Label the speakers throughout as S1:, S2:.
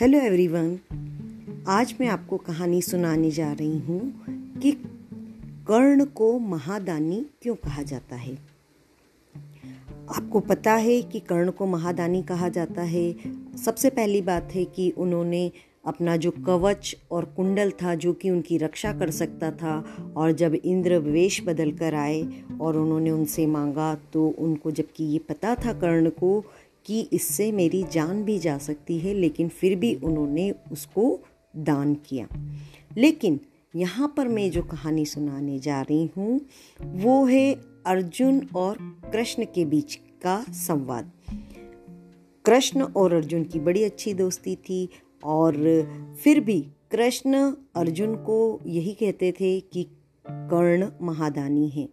S1: Hello everyone आज मैं आपको कहानी सुनाने जा रही हूँ कि कर्ण को महादानी क्यों कहा जाता है। आपको पता है कि कर्ण को महादानी कहा जाता है। सबसे पहली बात है कि उन्होंने अपना जो कवच और कुंडल था, जो कि उनकी रक्षा कर सकता था, और जब इंद्र वेश बदल कर आए और उन्होंने उनसे मांगा तो उनको जबकि ये पता था कर्ण को कि इससे मेरी जान भी जा सकती है, लेकिन फिर भी उन्होंने उसको दान किया। लेकिन यहाँ पर मैं जो कहानी सुनाने जा रही हूँ, वो है अर्जुन और कृष्ण के बीच का संवाद। कृष्ण और अर्जुन की बड़ी अच्छी दोस्ती थी और फिर भी कृष्ण अर्जुन को यही कहते थे कि कर्ण महादानी है।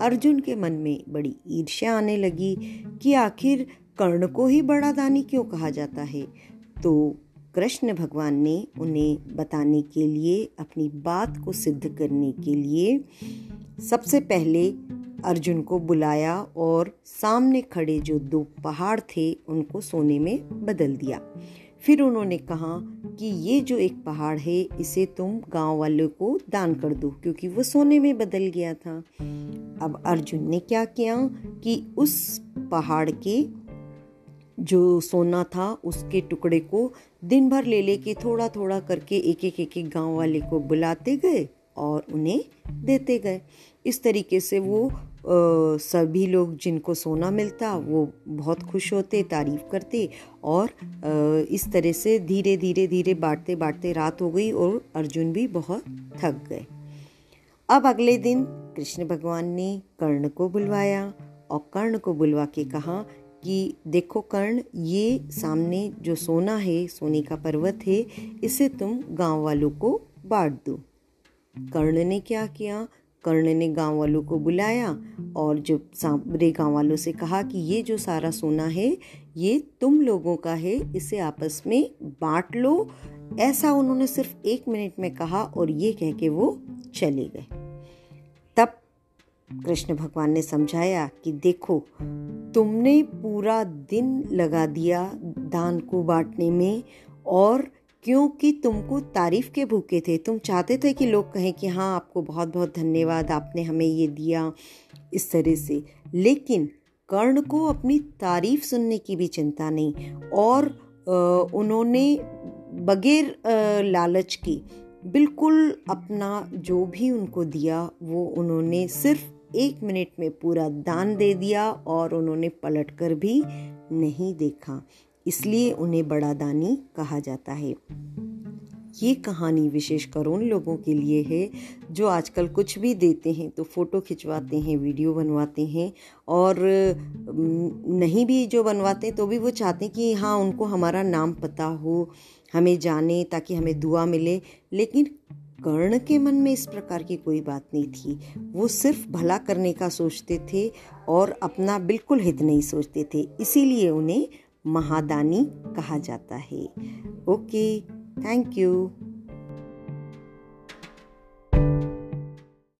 S1: अर्जुन के मन में बड़ी ईर्ष्या आने लगी कि आखिर कर्ण को ही बड़ा दानी क्यों कहा जाता है? तो कृष्ण भगवान ने उन्हें बताने के लिए, अपनी बात को सिद्ध करने के लिए सबसे पहले अर्जुन को बुलाया और सामने खड़े जो दो पहाड़ थे, उनको सोने में बदल दिया। फिर उन्होंने कहा कि ये जो एक पहाड़ है, इसे तुम गाँव वालों को दान कर दो, क्योंकि वो सोने में बदल गया था। अब अर्जुन ने क्या किया कि उस पहाड़ के जो सोना था, उसके टुकड़े को दिन भर ले लेके थोड़ा थोड़ा करके एक एक एक एक गाँव वाले को बुलाते गए और उन्हें देते गए। इस तरीके से वो सभी लोग जिनको सोना मिलता, वो बहुत खुश होते, तारीफ़ करते और इस तरह से धीरे धीरे धीरे बांटते बांटते रात हो गई और अर्जुन भी बहुत थक गए। अब अगले दिन कृष्ण भगवान ने कर्ण को बुलवाया और कर्ण को बुलवा के कहा कि देखो कर्ण, ये सामने जो सोना है, सोने का पर्वत है, इसे तुम गाँव वालों को बांट दो। कर्ण ने क्या किया? कर्ण ने गाँव वालों को बुलाया और जो सामरे गाँव वालों से कहा कि ये जो सारा सोना है, ये तुम लोगों का है, इसे आपस में बांट लो, ऐसा उन्होंने सिर्फ़ एक मिनट में कहा और ये कह के वो चले गए। कृष्ण भगवान ने समझाया कि देखो, तुमने पूरा दिन लगा दिया दान को बांटने में और क्योंकि तुमको तारीफ़ के भूखे थे। तुम चाहते थे कि लोग कहें कि हाँ आपको बहुत बहुत धन्यवाद, आपने हमें ये दिया इस तरह से। लेकिन कर्ण को अपनी तारीफ़ सुनने की भी चिंता नहीं और उन्होंने बगैर लालच की बिल्कुल अपना जो भी उनको दिया, वो उन्होंने सिर्फ़ एक मिनट में पूरा दान दे दिया और उन्होंने पलट कर भी नहीं देखा। इसलिए उन्हें बड़ा दानी कहा जाता है। ये कहानी विशेषकर उन लोगों के लिए है, जो आजकल कुछ भी देते हैं तो फ़ोटो खिंचवाते हैं, वीडियो बनवाते हैं और नहीं भी जो बनवाते हैं तो भी वो चाहते हैं कि हाँ उनको हमारा नाम पता हो, हमें जाने ताकि हमें दुआ मिले। लेकिन कर्ण के मन में इस प्रकार की कोई बात नहीं थी। वो सिर्फ़ भला करने का सोचते थे और अपना बिल्कुल हित नहीं सोचते थे। इसीलिए उन्हें महादानी कहा जाता है। Okay, thank you.